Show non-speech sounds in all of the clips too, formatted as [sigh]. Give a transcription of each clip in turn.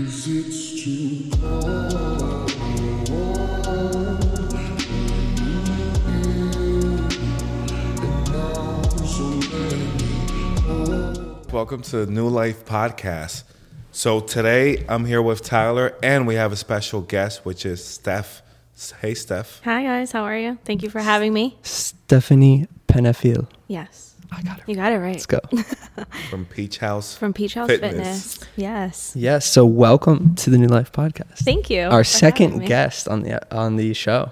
Cause it's too cold. And now so many Welcome to the New Life Podcast. So today I'm here with Tyler and we have a special guest, which is Steph. Hey, Steph. Hi guys, how are you? Thank you for having me. Stefani Penafiel. Yes, I got it. you got it right. Let's go. [laughs] from Peach House. From Peach House Fitness. Fitness. Yes. yes. So welcome to the New Life Podcast. Thank you. Our second guest on the on the show.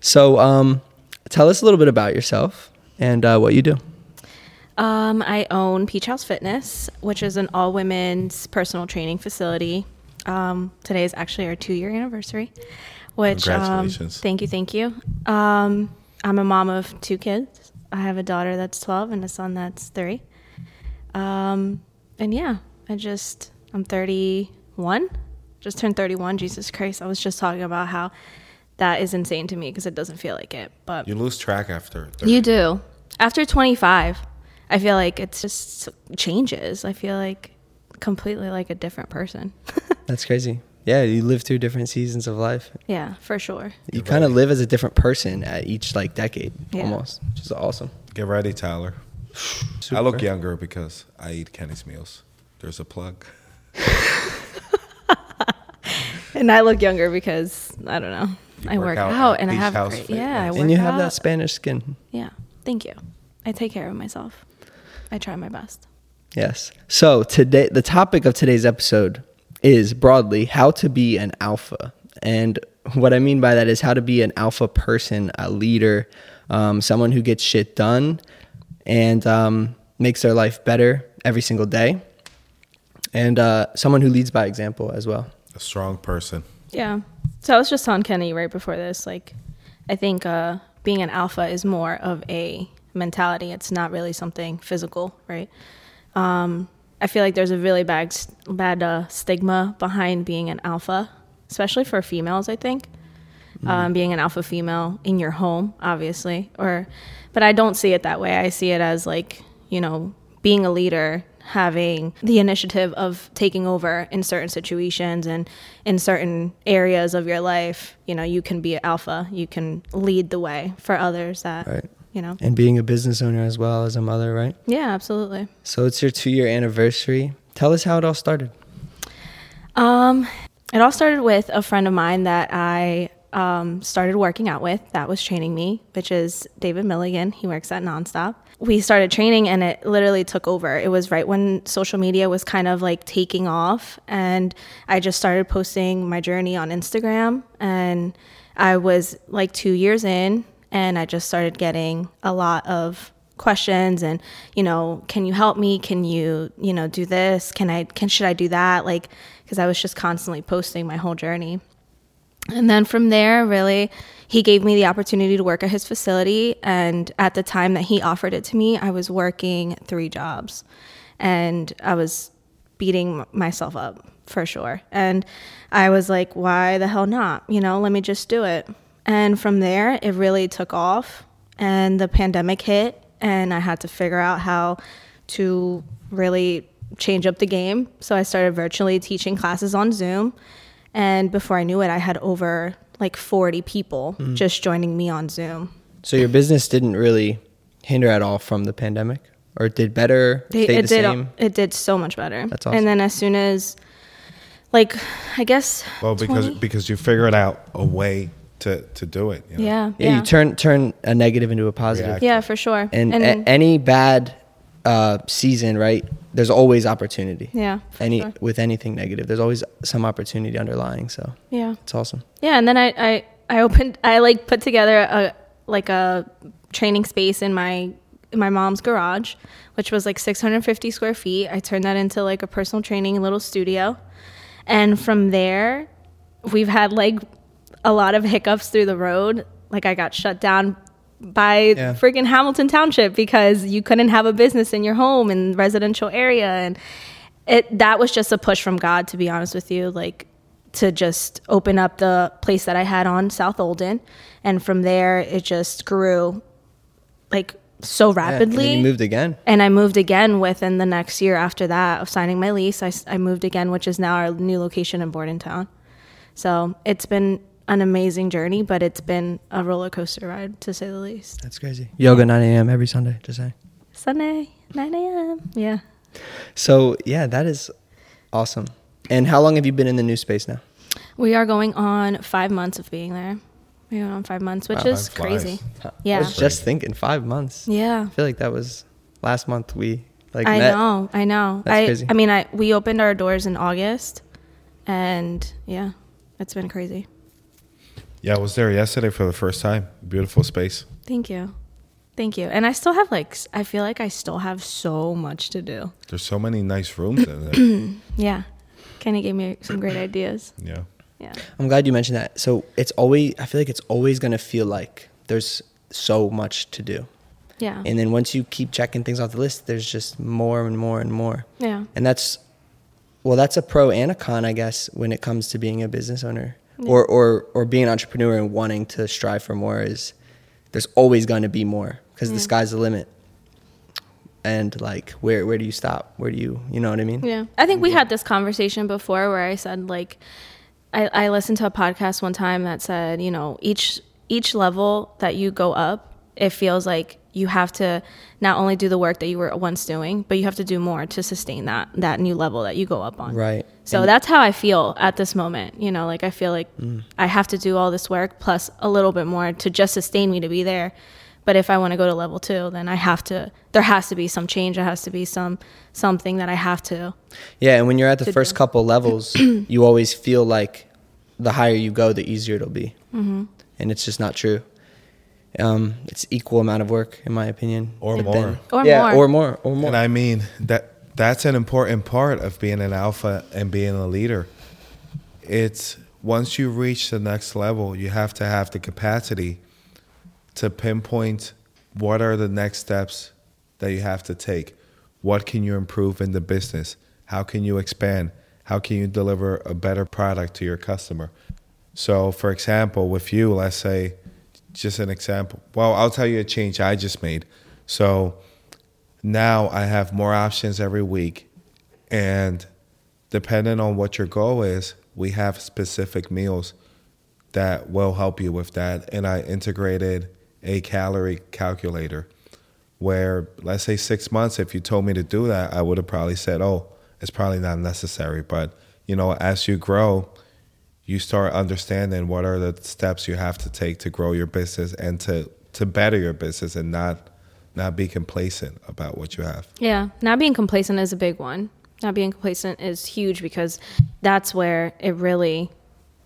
So um, tell us a little bit about yourself and uh, what you do. Um, I own Peach House Fitness, which is an all women's personal training facility. Um, today is actually our two year anniversary. Which um, Congratulations. thank you, thank you. Um, I'm a mom of two kids. I have a daughter that's 12 and a son that's three. Um, and yeah, I just I'm 31. Just turned 31. Jesus Christ! I was just talking about how that is insane to me because it doesn't feel like it, but You lose track after. 30. you do. After 25, I feel like it just changes. I feel like completely like a different person. [laughs] That's crazy. Yeah, you live through different seasons of life. yeah, for sure. You kind of live as a different person at each like decade, Yeah. almost, which is awesome. Get ready, Tyler. I look younger because I eat Kenny's meals. There's a plug. [laughs] And I look younger because I don't know. You I work work out out, and I have House great, yeah, I Fitness. work And you have that. Spanish skin. Yeah, thank you. I take care of myself. I try my best. Yes. So today, the topic of today's episode is broadly how to be an alpha, and what I mean by that is how to be an alpha person, a leader, um, someone who gets shit done, and um, makes their life better every single day, and uh, someone who leads by example as well. A strong person. Yeah. So I was just telling Kenny right before this, like, I think uh, being an alpha is more of a mentality. It's not really something physical, right? Um, I feel like there's a really bad bad uh, stigma behind being an alpha, especially for females. I think um, being an alpha female in your home, obviously, or but I don't see it that way. I see it as like you know being a leader, having the initiative of taking over in certain situations and in certain areas of your life. You know, you can be an alpha. You can lead the way for others. That Right. You know, And being a business owner as well as a mother, right? yeah, absolutely. So it's your two year anniversary. Tell us how it all started. Um, it all started with a friend of mine that I um, started working out with that was training me, which is David Milligan. He works at Nonstop. We started training and it literally took over. It was right when social media was kind of like taking off. And I just started posting my journey on Instagram. And I was like two years in and I just started getting a lot of questions and you know can you help me? Can you you know do this? Can i can should i do that? Like because i was just constantly posting my whole journey. And then from there really he gave me the opportunity to work at his facility. And at the time that he offered it to me i was working three jobs. And i was beating myself up for sure. And i was like why the hell not? You know let me just do it and from there it really took off and the pandemic hit and i had to figure out how to really change up the game. So i started virtually teaching classes on zoom. And before i knew it i had over like 40 people mm. just joining me on zoom. So your business didn't really hinder at all from the pandemic, or it did better, They- stayed it the did same. it did so much better. That's awesome. and then as soon as like i guess Well, because 20 because you figured out a way to, to do it. you know? yeah Yeah, you turn turn a negative into a positive. React. yeah for sure And, and a- any bad uh, season, right? There's always opportunity. yeah Any sure. with anything negative, there's always some opportunity underlying. So yeah it's awesome. Yeah, and then I, I I opened I like put together a like a training space in my in my mom's garage, which was like 650 square feet. I turned that into like a personal training little studio, and from there, we've had like a lot of hiccups through the road. Like I got shut down by Yeah. freaking Hamilton Township because you couldn't have a business in your home in residential area and it that was just a push from God to be honest with you like to just open up the place that I had on South Olden and from there it just grew like so Yeah, and rapidly. you moved again. and I moved again within the next year after that of signing my lease. I moved again, which is now our new location in Bordentown. So it's been an amazing journey, but it's been a roller coaster ride to say the least. That's crazy. Yoga 9 a.m. every Sunday. Just saying. Sunday, 9 a.m. Yeah. So yeah, that is awesome. And how long have you been in the new space now? We are going on five months of being there. We're going on five months, which Wow, is crazy. Yeah. I was just thinking five months. Yeah. I feel like that was last month we like I met. know, I know. That's I, crazy. I mean, I we opened our doors in August, and yeah, it's been crazy. Yeah, I was there yesterday for the first time. Beautiful space. Thank you, thank you. And I still have like, I feel like I still have so much to do. There's so many nice rooms in there. [clears throat] Yeah, Kenny gave me some great ideas. yeah. Yeah, I'm glad you mentioned that. So it's always I feel like it's always gonna feel like there's so much to do. yeah, And then once you keep checking things off the list, there's just more and more and more. yeah, And that's well, that's a pro and a con, I guess, when it comes to being a business owner or, or or being an entrepreneur and wanting to strive for more is there's always going to be more because the sky's the limit. And like, where where do you stop? Where do you, you know what I mean? yeah. I think we had this conversation before where I said like, I, I listened to a podcast one time that said, you know, each each level that you go up, it feels like you have to not only do the work that you were once doing, but you have to do more to sustain that that new level that you go up on. Right. So And- that's how I feel at this moment. You know, like I feel like Mm. I have to do all this work plus a little bit more to just sustain me to be there. But if I want to go to level two, then I have to. There has to be some change. There has to be some something that I have to. Yeah, and when you're at the first do. couple levels, [clears throat] you always feel like the higher you go, the easier it'll be, mm-hmm. and it's just not true. Um, it's equal amount of work, in my opinion, Or But more. Or yeah, more. or more, or more. And I mean that that's an important part of being an alpha and being a leader. It's once you reach the next level, you have to have the capacity to pinpoint what are the next steps that you have to take. What can you improve in the business? How can you expand? How can you deliver a better product to your customer? So, for example, with you, let's say, just an example. Well, I'll tell you a change I just made. So, now I have more options every week. And depending on what your goal is, we have specific meals that will help you with that. And I integrated a calorie calculator where, let's say, six months, if you told me to do that, I would have probably said, oh, it's probably not necessary. But, you know, as you grow, you start understanding what are the steps you have to take to grow your business and to, to better your business and not not be complacent about what you have. Yeah, not being complacent is a big one. Not being complacent is huge because that's where it really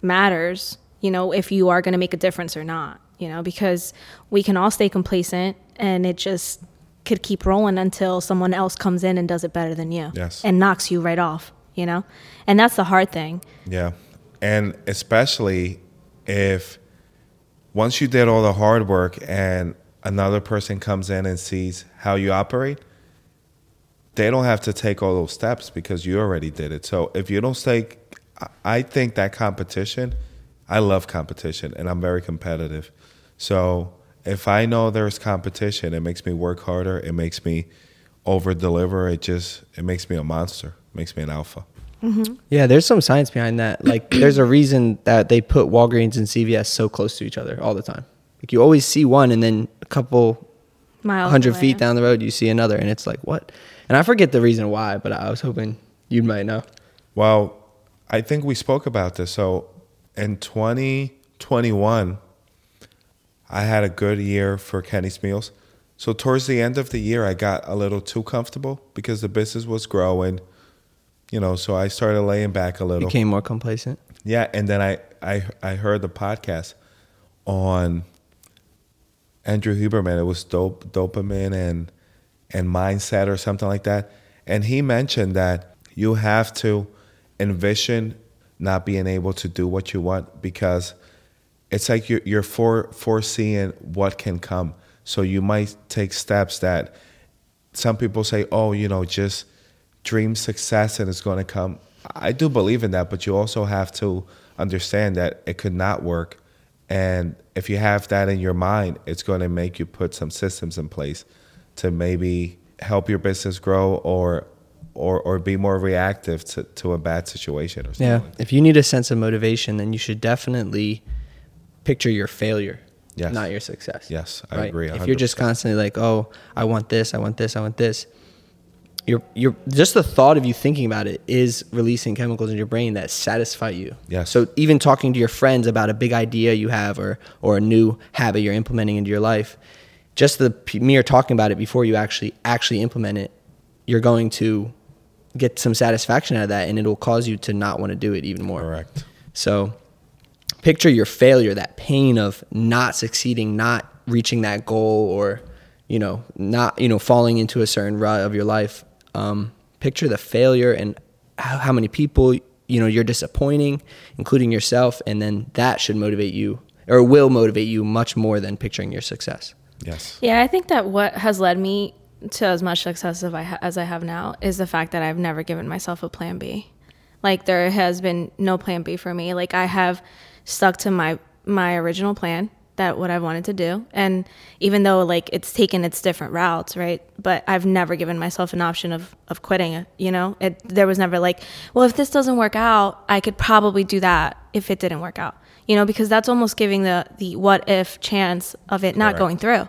matters, you know, if you are going to make a difference or not, you know, because we can all stay complacent and it just could keep rolling until someone else comes in and does it better than you Yes. and knocks you right off, you know? And that's the hard thing. Yeah. And especially if once you did all the hard work and another person comes in and sees how you operate, they don't have to take all those steps because you already did it. So if you don't stay, I- think that competition, I love competition and I'm very competitive. So if I know there's competition, it makes me work harder. It makes me over deliver. It just, it makes me a monster, makes me an alpha. Mm-hmm. Yeah, there's some science behind that. Like, [clears throat] there's a reason that they put Walgreens and CVS so close to each other all the time. Like, you always see one, and then a couple Miles hundred away. feet down the road, you see another, and it's like, what? And I forget the reason why, but I was hoping you might know. Well, I think we spoke about this. So in 2021, I had a good year for Kenny's Meals. So towards the end of the year, I got a little too comfortable because the business was growing. You know, so I started laying back a little. Became more complacent. Yeah, and then I I I heard the podcast on Andrew Huberman. It was dope dopamine and and mindset or something like that. And he mentioned that you have to envision not being able to do what you want because it's like you're, you're for, foreseeing what can come. So you might take steps that some people say, oh, you know, just dream success and it's going to come. I do believe in that, but you also have to understand that it could not work. And if you have that in your mind, it's going to make you put some systems in place. to maybe help your business grow or or or be more reactive to, to a bad situation or something. Yeah. like. If you need a sense of motivation, then you should definitely picture your failure, Yes. not your success. Yes, I agree, If you're just constantly like, "Oh, I want this, I want this, I want this," you're you're just the thought of you thinking about it is releasing chemicals in your brain that satisfy you. Yes. So even talking to your friends about a big idea you have or or a new habit you're implementing into your life, just the mere talking about it before you actually actually implement it, you're going to get some satisfaction out of that, and it'll cause you to not want to do it even more. Correct. So picture your failure, that pain of not succeeding, not reaching that goal or, you know, not, you know, falling into a certain rut of your life. Um, picture the failure and how, how many people, you know, you're disappointing, including yourself. And then that should motivate you or will motivate you much more than picturing your success. Yes. Yeah, I think that what has led me to as much success as I, ha- as I have now is the fact that I've never given myself a plan B. Like there has been no plan B for me. Like I have stuck to my my original plan that what I wanted to do, and even though like it's taken its different routes, right? But I've never given myself an option of of quitting it. You know, it there was never like, well, if this doesn't work out, I could probably do that if it didn't work out. You know, because that's almost giving the the what if chance of it not Correct. going through.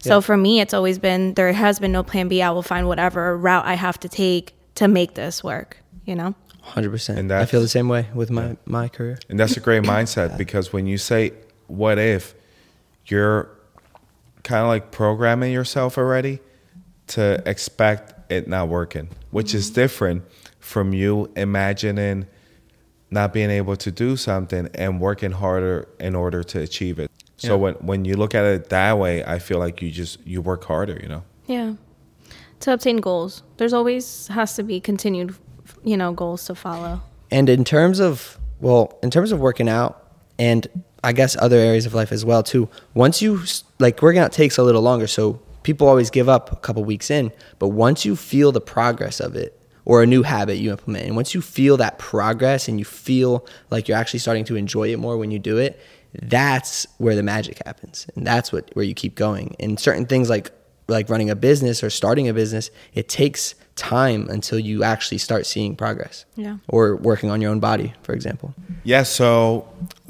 So for me, it's always been there has been no plan B. I will find whatever route I have to take to make this work. You know. 100%. And I feel the same way with my, my career. And that's a great [coughs] mindset because when you say what if, you're kind of like programming yourself already to expect it not working, which is mm-hmm. different from you imagining not being able to do something and working harder in order to achieve it. So Yeah. when when you look at it that way, I feel like you just you work harder, you know. Yeah. To obtain goals, there's always has to be continued, you know, goals to follow. And in terms of well, in terms of working out and I guess other areas of life as well too. Once you like working out takes a little longer, so people always give up a couple weeks in, but once you feel the progress of it or a new habit you implement, and once you feel that progress and you feel like you're actually starting to enjoy it more when you do it, that's where the magic happens. And that's what where you keep going. And certain things like like running a business or starting a business, it takes time until you actually start seeing progress Yeah. or working on your own body, for example. Yeah. So,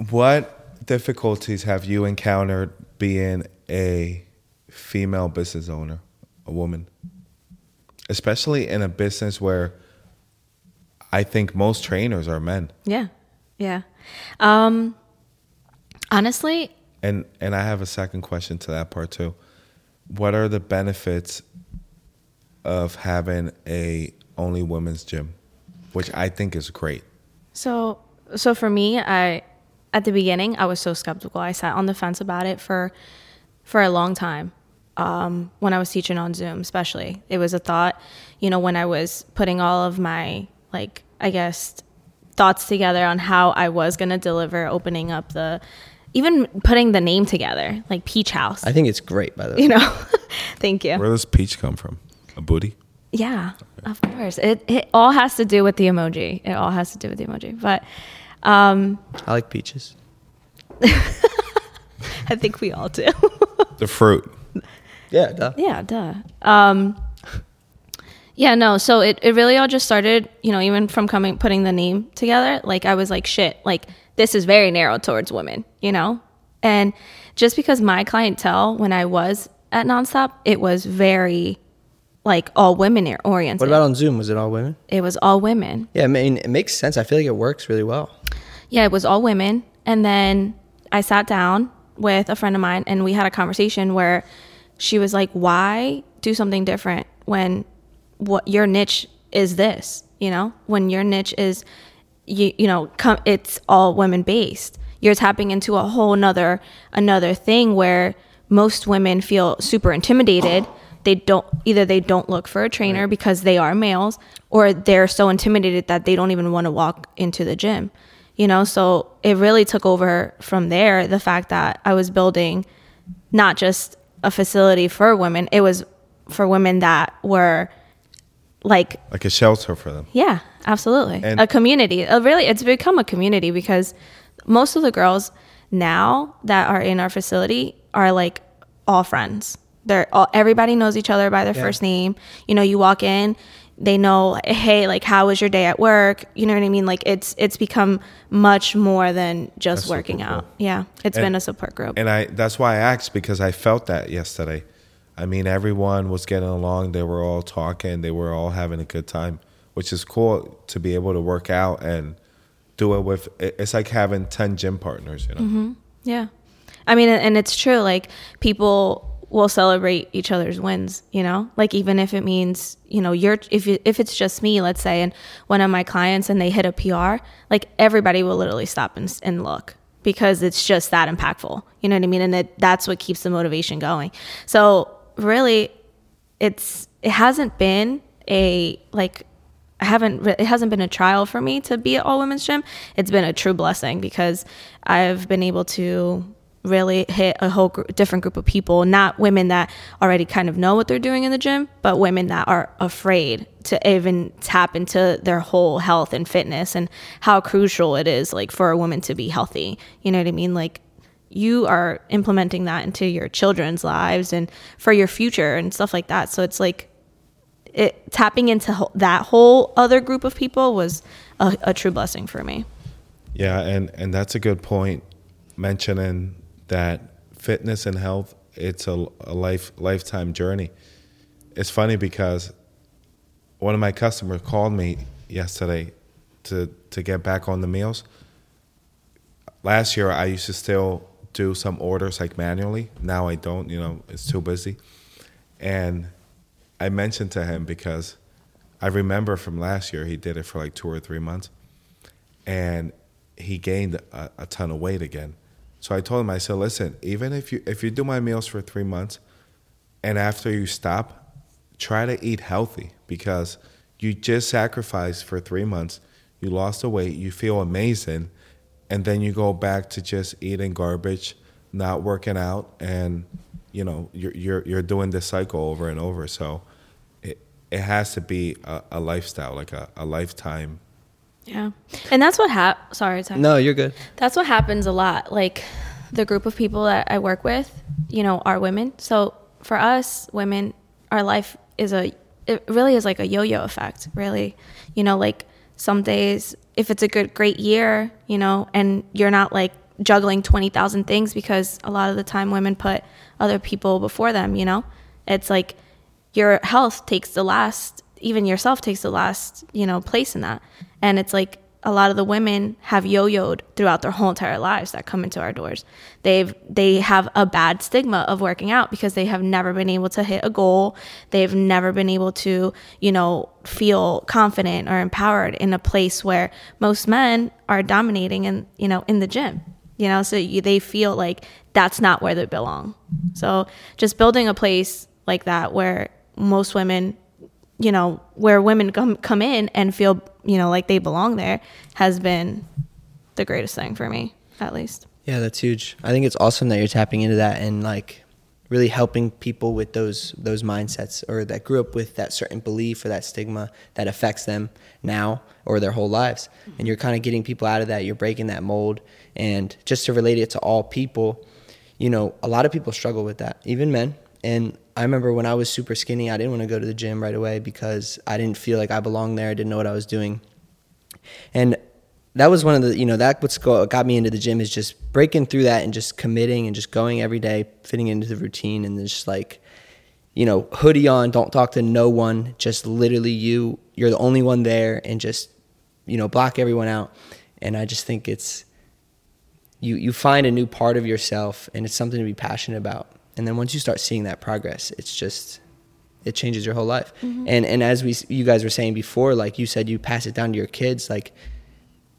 what difficulties have you encountered being a female business owner, a woman, especially in a business where I think most trainers are men? Yeah. Yeah. Um honestly, And and I have a second question to that part too. What are the benefits of having a only women's gym, which I think is great? So, so for me, I at the beginning I was so skeptical. I sat on the fence about it for for a long time. Um, when I was teaching on Zoom, especially, it was a thought. You know, when I was putting all of my like, I guess, thoughts together on how I was gonna deliver, opening up the, even putting the name together, like Peach House. I think it's great, by the way. you know, [laughs] thank you. Where does peach come from? A booty? Yeah, of course. It it all has to do with the emoji. It all has to do with the emoji. But um, I like peaches. [laughs] I think we all do. The fruit. Yeah, duh. yeah, duh. Um, yeah, no. So it, it really all just started, you know, even from coming putting the name together. Like I was like, shit, like this is very narrow towards women, you know. And just because my clientele when I was at Nonstop, it was very like all women oriented. What about on Zoom? Was it all women? it was all women. Yeah, I mean, it makes sense. I feel like it works really well. yeah, it was all women. And then I sat down with a friend of mine and we had a conversation where she was like, why do something different when what your niche is this, you know, when your niche is, you, you know, com- it's all women based. You're tapping into a whole nother, another thing where most women feel super intimidated. They don't, either they don't look for a trainer because they are males or they're so intimidated that they don't even want to walk into the gym you know? So it really took over from there the fact that i was building not just a facility for women it was for women that were like Like a shelter for them. yeah absolutely. And- a community a really it's become a community because most of the girls now that are in our facility are like all friends They're all everybody knows each other by their Yeah. first name. You know, you walk in, they know, hey, like how was your day at work? You know what I mean? Like it's it's become much more than just That's working out. cool. Yeah, it's And- been a support group. And I that's why I asked because I felt that yesterday. I mean, everyone was getting along. They were all talking. They were all having a good time, which is cool to be able to work out and do it with. It's like having ten gym partners, you know. Mm-hmm. Yeah. I mean, and it's true. Like, people will celebrate each other's wins, you know? Like, even if it means, you know, you're, if, you, if it's just me, let's say, and one of my clients and they hit a PR, like, everybody will literally stop and, and look because it's just that impactful. You know what I mean? And it, that's what keeps the motivation going. So, really, it's, it hasn't been a, like, I haven't. It hasn't been a trial for me to be at all women's gym. It's been a true blessing because I've been able to really hit a whole gr- different group of people. Not women that already kind of know what they're doing in the gym, but women that are afraid to even tap into their whole health and fitness and how crucial it is, like for a woman to be healthy. You know what I mean? Like you are implementing that into your children's lives and for your future and stuff like that. So it's like it tapping into ho- that whole other group of people was a, a true blessing for me. Yeah, and and that's a good point. Mentioning that fitness and health, it's a, a life lifetime journey. It's funny because one of my customers called me yesterday to to get back on the meals. Last year, I used to still do some orders like manually. Now I don't. You know, it's too busy. And I mentioned to him because I remember from last year he did it for like two or three months and he gained a, a ton of weight again. So I told him, I said, listen, even if you if you do my meals for three months, and after you stop, try to eat healthy because you just sacrificed for three months. You lost the weight, you feel amazing, and then you go back to just eating garbage, not working out, and you know you're you're you're doing this cycle over and over. So it it has to be a, a lifestyle, like a, a lifetime Yeah, and that's what hap. Sorry, Ty. No, you're good. That's what happens a lot. Like the group of people that I work with, you know, are women. So for us women, our life is a it really is like a yo-yo effect, really. You know, like some days if it's a good great year, you know, and you're not like juggling 20,000 things because a lot of the time women put other people before them, you know. It's like your health takes the last even yourself takes the last you know place in that and it's like a lot of the women have yo-yoed throughout their whole entire lives that come into our doors. They've they have a bad stigma of working out because they have never been able to hit a goal. They've never been able to you know feel confident or empowered in a place where most men are dominating and you know in the gym you know? So you, they feel like that's not where they belong. So just building a place like that where most women you know where women come come in and feel you know like they belong there has been the greatest thing for me at least Yeah, that's huge. I think it's awesome that you're tapping into that and like really helping people with those those mindsets or that grew up with that certain belief or that stigma that affects them now or their whole lives. And you're kind of getting people out of that. You're breaking that mold and just to relate it to all people, you know, a lot of people struggle with that, even men. And I remember when I was super skinny, I didn't want to go to the gym right away because I didn't feel like I belonged there. I didn't know what I was doing. And that was one of the you know that what's got me into the gym is just breaking through that and just committing and just going every day fitting into the routine and just like you know hoodie on don't talk to no one just literally you you're the only one there and just you know block everyone out and i just think it's you you find a new part of yourself and it's something to be passionate about and then once you start seeing that progress it's just it changes your whole life. Mm-hmm. And and as we you guys were saying before like you said you pass it down to your kids like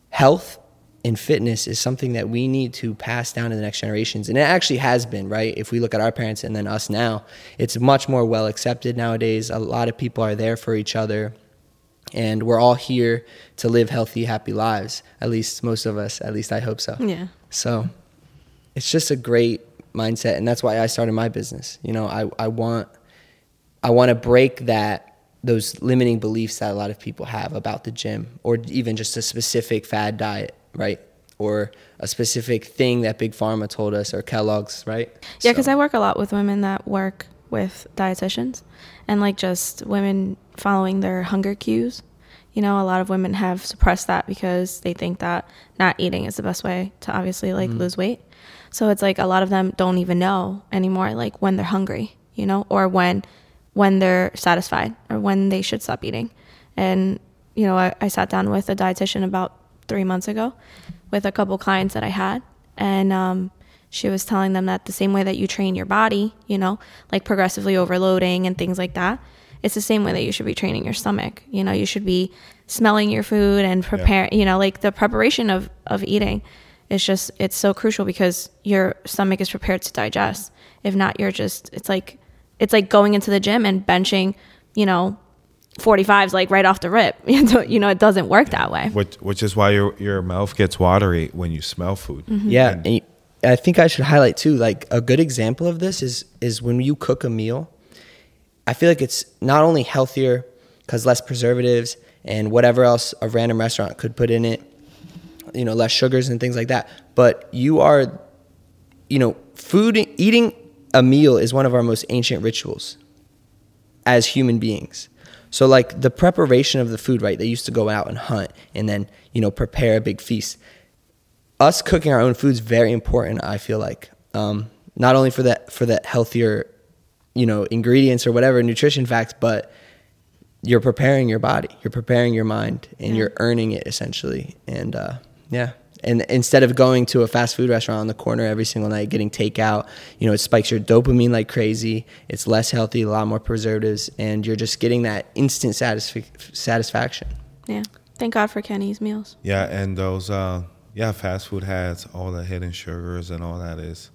health and fitness is something that we need to pass down to the next generations. And it actually has been right? If we look at our parents and then us now it's much more well accepted nowadays. A lot of people are there for each other. And we're all here to live healthy happy lives at least most of us at least i hope so. Yeah. So it's just a great mindset and that's why I started my business. You know, I, I want I want to break that those limiting beliefs that a lot of people have about the gym or even just a specific fad diet, right? Or a specific thing that Big Pharma told us or Kellogg's, right? yeah because So- i work a lot with women that work with dietitians and like just women following their hunger cues. You know, a lot of women have suppressed that because they think that not eating is the best way to obviously like mm-hmm. lose weight. So it's like a lot of them don't even know anymore like when they're hungry, you know, or when when they're satisfied or when they should stop eating. And you know, I, I sat down with a dietitian about three months ago with a couple clients that I had, and um, she was telling them that the same way that you train your body, you know, like progressively overloading and things like that, it's the same way that you should be training your stomach. You know, you should be smelling your food and prepare, you know, like the preparation of, of eating is just, it's so crucial because your stomach is prepared to digest. If not, you're just, it's like, it's like going into the gym and benching, you know, 45s like right off the rip. [laughs] you know, it doesn't work that way. Which which is why your your mouth gets watery when you smell food. Mm-hmm. Yeah, and you- I think I should highlight too. Like a good example of this is is when you cook a meal. I feel like it's not only healthier because less preservatives and whatever else a random restaurant could put in it, you know, less sugars and things like that. But you are, you know, food eating a meal is one of our most ancient rituals as human beings. So like the preparation of the food, right? They used to go out and hunt and then, you know, prepare a big feast. Us cooking our own food is very important, I feel like. Um, not only for that for that healthier, you know, ingredients or whatever nutrition facts, but you're preparing your body, you're preparing your mind, and you're earning it essentially. And uh, yeah, and instead of going to a fast food restaurant on the corner every single night getting takeout, you know, it spikes your dopamine like crazy. It's less healthy, a lot more preservatives, and you're just getting that instant satisf- satisfaction. Yeah. Thank God for Kenny's meals. Yeah, and those uh yeah, fast food has all the hidden sugars and all that is.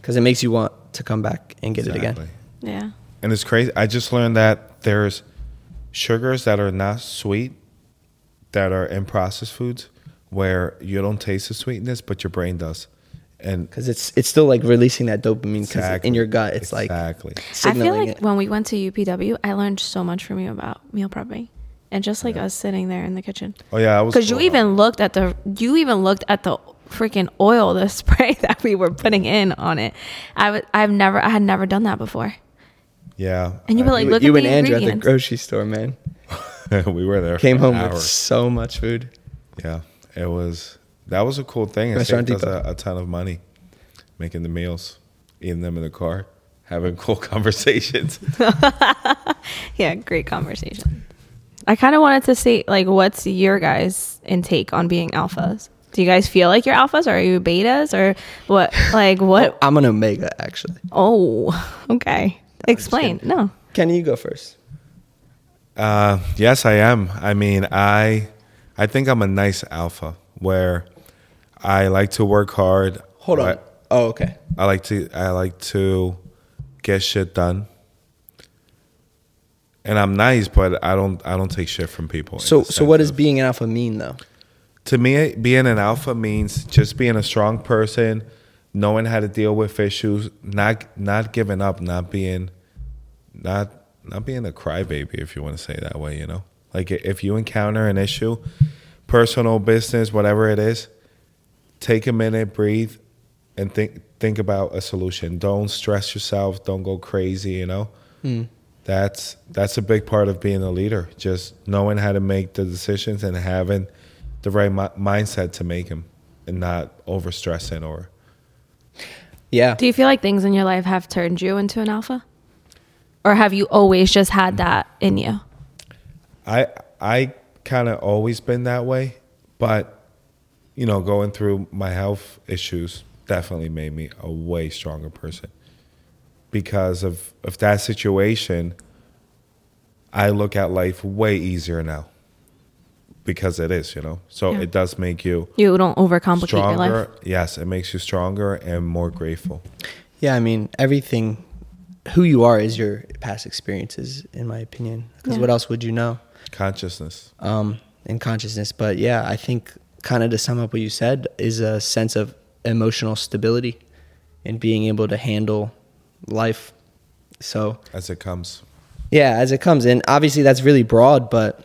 Because it makes you want to come back and get it again. Yeah. And it's crazy. I just learned that there's sugars that are not sweet that are in processed foods where you don't taste the sweetness, but your brain does. And Because it's it's still like releasing that dopamine Exactly. in your gut it's like exactly. like I signaling feel like it. when we went to UPW, I learned so much from you about meal prepping, and just like us sitting there in the kitchen. Oh yeah, I was Because you cool. even looked at the you even looked at the freaking oil, the [laughs] spray that we were putting in on it. I w- I've never I had never done that before. yeah. And you were uh, like, you, look you at and the Andrew at the grocery store, man. [laughs] we were there. Came for home with so much food. Yeah, it was. That was a cool thing. It Restaurant saved us a, a ton of money making the meals, eating them in the car, having [laughs] cool conversations. [laughs] Yeah, great conversation. I kind of wanted to see like what's your guys' intake on being alphas? Do you guys feel like you're alphas or are you betas or what? [laughs] Like what? I'm an omega actually. Oh, okay. Explain. No. Can you go first. Uh, yes, I am. I mean, I, I think I'm a nice alpha where I like to work hard. Hold on. I, Oh, okay. I like to. I like to get shit done. And I'm nice, but I don't. I don't take shit from people. So so what does being an alpha mean though? to me, being an alpha means just being a strong person, knowing how to deal with issues, not not giving up, not being, not not being a crybaby, if you want to say it that way. You know, like if you encounter an issue, personal, business, whatever it is, take a minute, breathe, and think think about a solution. Don't stress yourself. Don't go crazy. You know. Hmm. That's that's a big part of being a leader. Just knowing how to make the decisions and having the right mi- mindset to make them, and not over stressing or. Yeah. Do you feel like things in your life have turned you into an alpha? Or have you always just had that in you? I I kind of always been that way, but you know, going through my health issues definitely made me a way stronger person. Because of of that situation, I look at life way easier now. Because it is, you know. So Yeah. it does make you You don't overcomplicate your stronger. life. Yes, it makes you stronger and more grateful. Yeah, I mean, everything who you are is your past experiences in my opinion. Cuz Yeah. what else would you know? Consciousness. um, in consciousness. But yeah, I think kind of to sum up what you said is a sense of emotional stability and being able to handle life. So as it comes. yeah, as it comes, and obviously that's really broad, but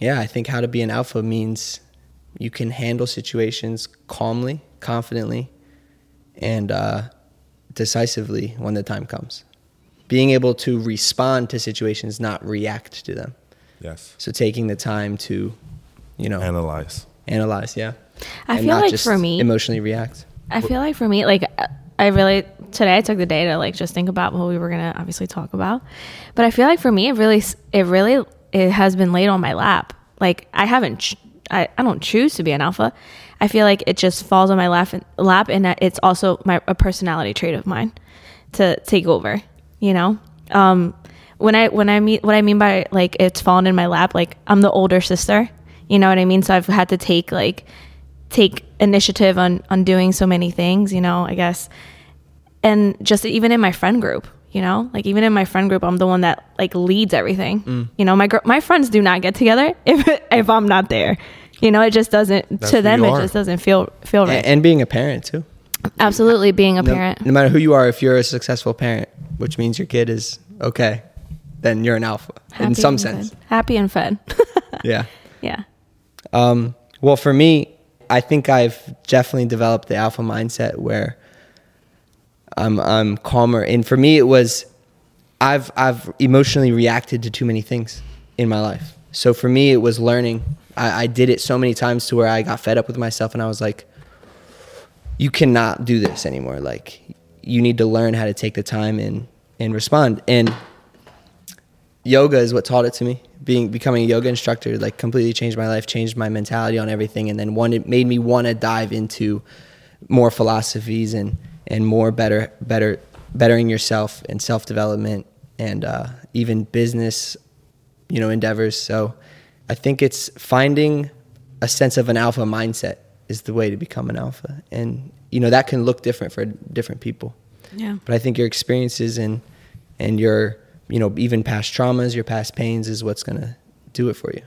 yeah, I think how to be an alpha means you can handle situations calmly, confidently, and uh, decisively when the time comes. being able to respond to situations, not react to them. Yes. So taking the time to, you know, Analyze. analyze, yeah. I And feel not like just for me, emotionally react. I feel like for me, like I really today I took the day to like just think about what we were gonna obviously talk about, but I feel like for me it really it really it has been laid on my lap. Like I haven't ch- I I don't choose to be an alpha. I feel like it just falls on my lap and lap, and it's also my a personality trait of mine to take over. You know, um, when I when I mean what I mean by like it's fallen in my lap, like I'm the older sister. You know what I mean? So I've had to take like take initiative on on doing so many things you know i guess and just even in my friend group you know like even in my friend group i'm the one that like leads everything Mm. you know my gr- my friends do not get together [laughs] if if i'm not there you know it just doesn't That's to them it are. just doesn't feel feel right And being a parent too. absolutely being a No- parent No, matter who you are, if you're a successful parent, which means your kid is okay, then you're an alpha in some sense. fed. happy and fed [laughs] Yeah. yeah Um, well, for me, I think I've definitely developed the alpha mindset where I'm I'm calmer. And for me, it was I've I've emotionally reacted to too many things in my life. So for me, it was learning. I, I did it so many times to where I got fed up with myself, and I was like, "You cannot do this anymore. Like, you need to learn how to take the time and and respond." And yoga is what taught it to me. Being becoming a yoga instructor like completely changed my life, changed my mentality on everything, and then one it made me want to dive into more philosophies and and more better better bettering yourself and self development and uh, even business you know endeavors. So I think it's finding a sense of an alpha mindset is the way to become an alpha, and you know that can look different for different people yeah but I think your experiences and and your you know even past traumas, your past pains is what's gonna do it for you,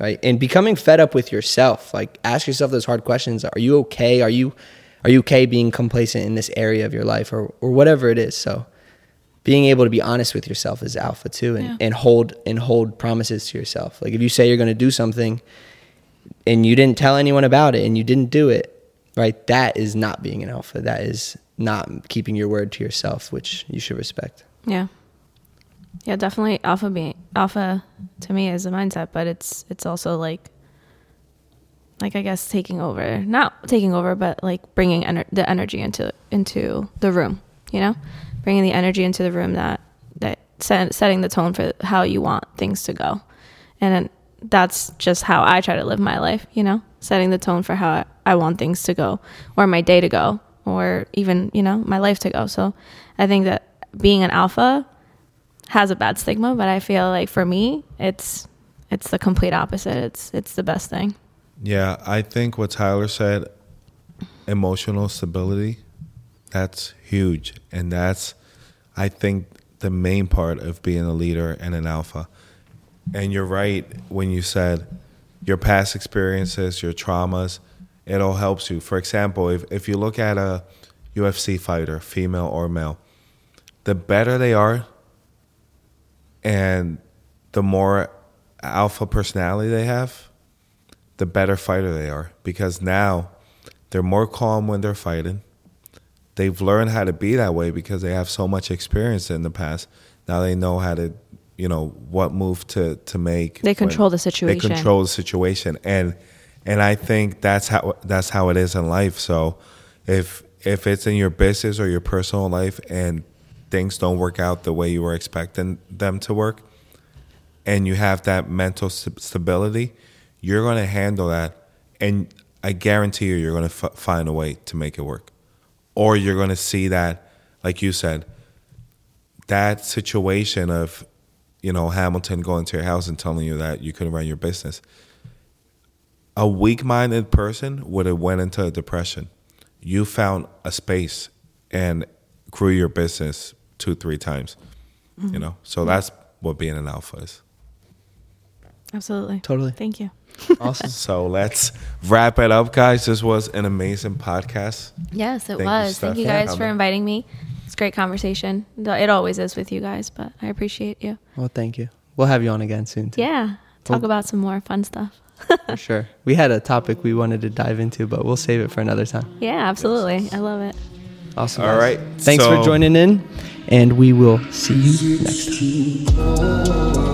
right? And becoming fed up with yourself, like ask yourself those hard questions: Are you okay? Are you are you okay being complacent in this area of your life, or or whatever it is? So being able to be honest with yourself is alpha too, and, Yeah. and hold and hold promises to yourself. Like if you say you're gonna do something and you didn't tell anyone about it and you didn't do it, right? That is not being an alpha. That is not keeping your word to yourself, which you should respect. Yeah. Yeah, definitely alpha being alpha to me is a mindset, but it's it's also like like I guess taking over, not taking over, but like bringing ener- the energy into into the room, you know? Bringing the energy into the room that that set, setting the tone for how you want things to go. And that's just how I try to live my life, you know? Setting the tone for how I want things to go or my day to go or even, you know, my life to go. So I think that being an alpha has a bad stigma, but I feel like for me, it's it's the complete opposite. It's it's the best thing. Yeah, I think what Tyler said, emotional stability, that's huge. And that's, I think, the main part of being a leader and an alpha. And you're right when you said your past experiences, your traumas, it all helps you. For example, if, if you look at a UFC fighter, female or male, the better they are and the more alpha personality they have, the better fighter they are because now they're more calm when they're fighting. They've learned how to be that way because they have so much experience in the past. Now they know how to, you know, what move to to make. They control the situation. They control the situation, and and I think that's how that's how it is in life. So if if it's in your business or your personal life and things don't work out the way you were expecting them to work, and you have that mental stability, you're going to handle that, and I guarantee you, you're going to f- find a way to make it work, or you're going to see that, like you said, that situation of, you know, Hamilton going to your house and telling you that you couldn't run your business. A weak-minded person would have went into a depression. You found a space and grew your business two, three times. You know, so mm-hmm. that's what being an alpha is. Absolutely. Totally. Thank you. Awesome. [laughs] So let's wrap it up, guys. This was an amazing podcast. Yes, it Thank you, was. Steph, Thank you for guys for coming. inviting me. It's a great conversation. It always is with you guys, but I appreciate you. well, thank you. We'll have you on again soon. Too, Yeah. Talk Well- about some more fun stuff. For sure. We had a topic we wanted to dive into, but we'll save it for another time. [laughs] Yeah, absolutely. I love it. Awesome. All right, Thanks so- for joining in, and we will see you next time.